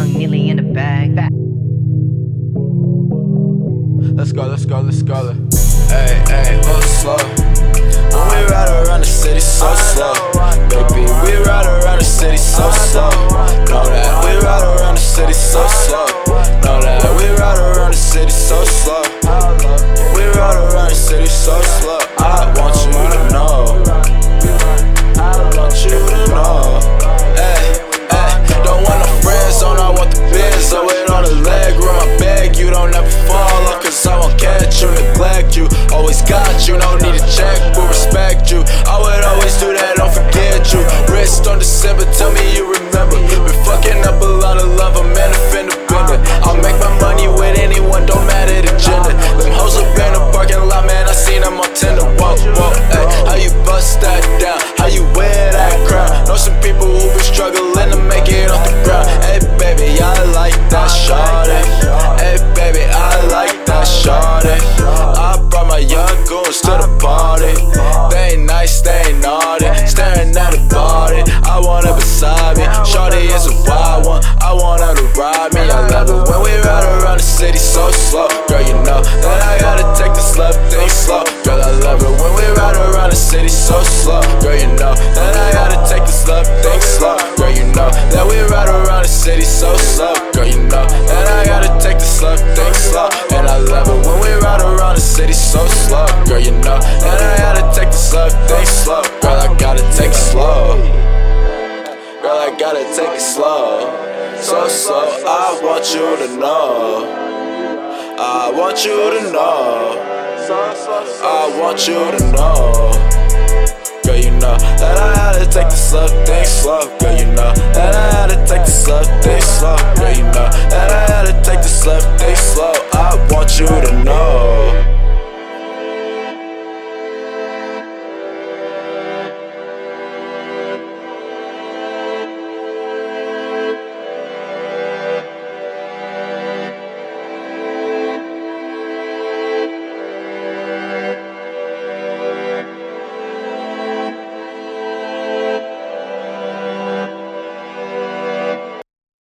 young Neely in bag. Let's go, let's go, let's go. Hey, hey, go slow. When we ride struggling to make it off the ground. Hey, baby, I like that shawty. Hey, baby, I like that shawty. I brought my young goons to the party. They ain't nice, they ain't naughty. Staring at the body, I want her beside me. Shawty is a wild one, I want her to ride me. I love it when we ride around the city so slow. Girl, you know that I gotta take this love thing slow. Girl, I love it when we ride around the city so slow. Girl, you know that I gotta take this love thing slow. Girl, you know that we ride around the city so slow. Girl, you know that I gotta take this love thing slow. And I love it when we ride around the city so slow. Girl, you know that I gotta take this love thing slow. Girl, I gotta take it slow. Girl, I gotta take it slow. So slow, I want you to know. I want you to know. I want you to know. Girl, you know that I had to take this love thing slow. Girl,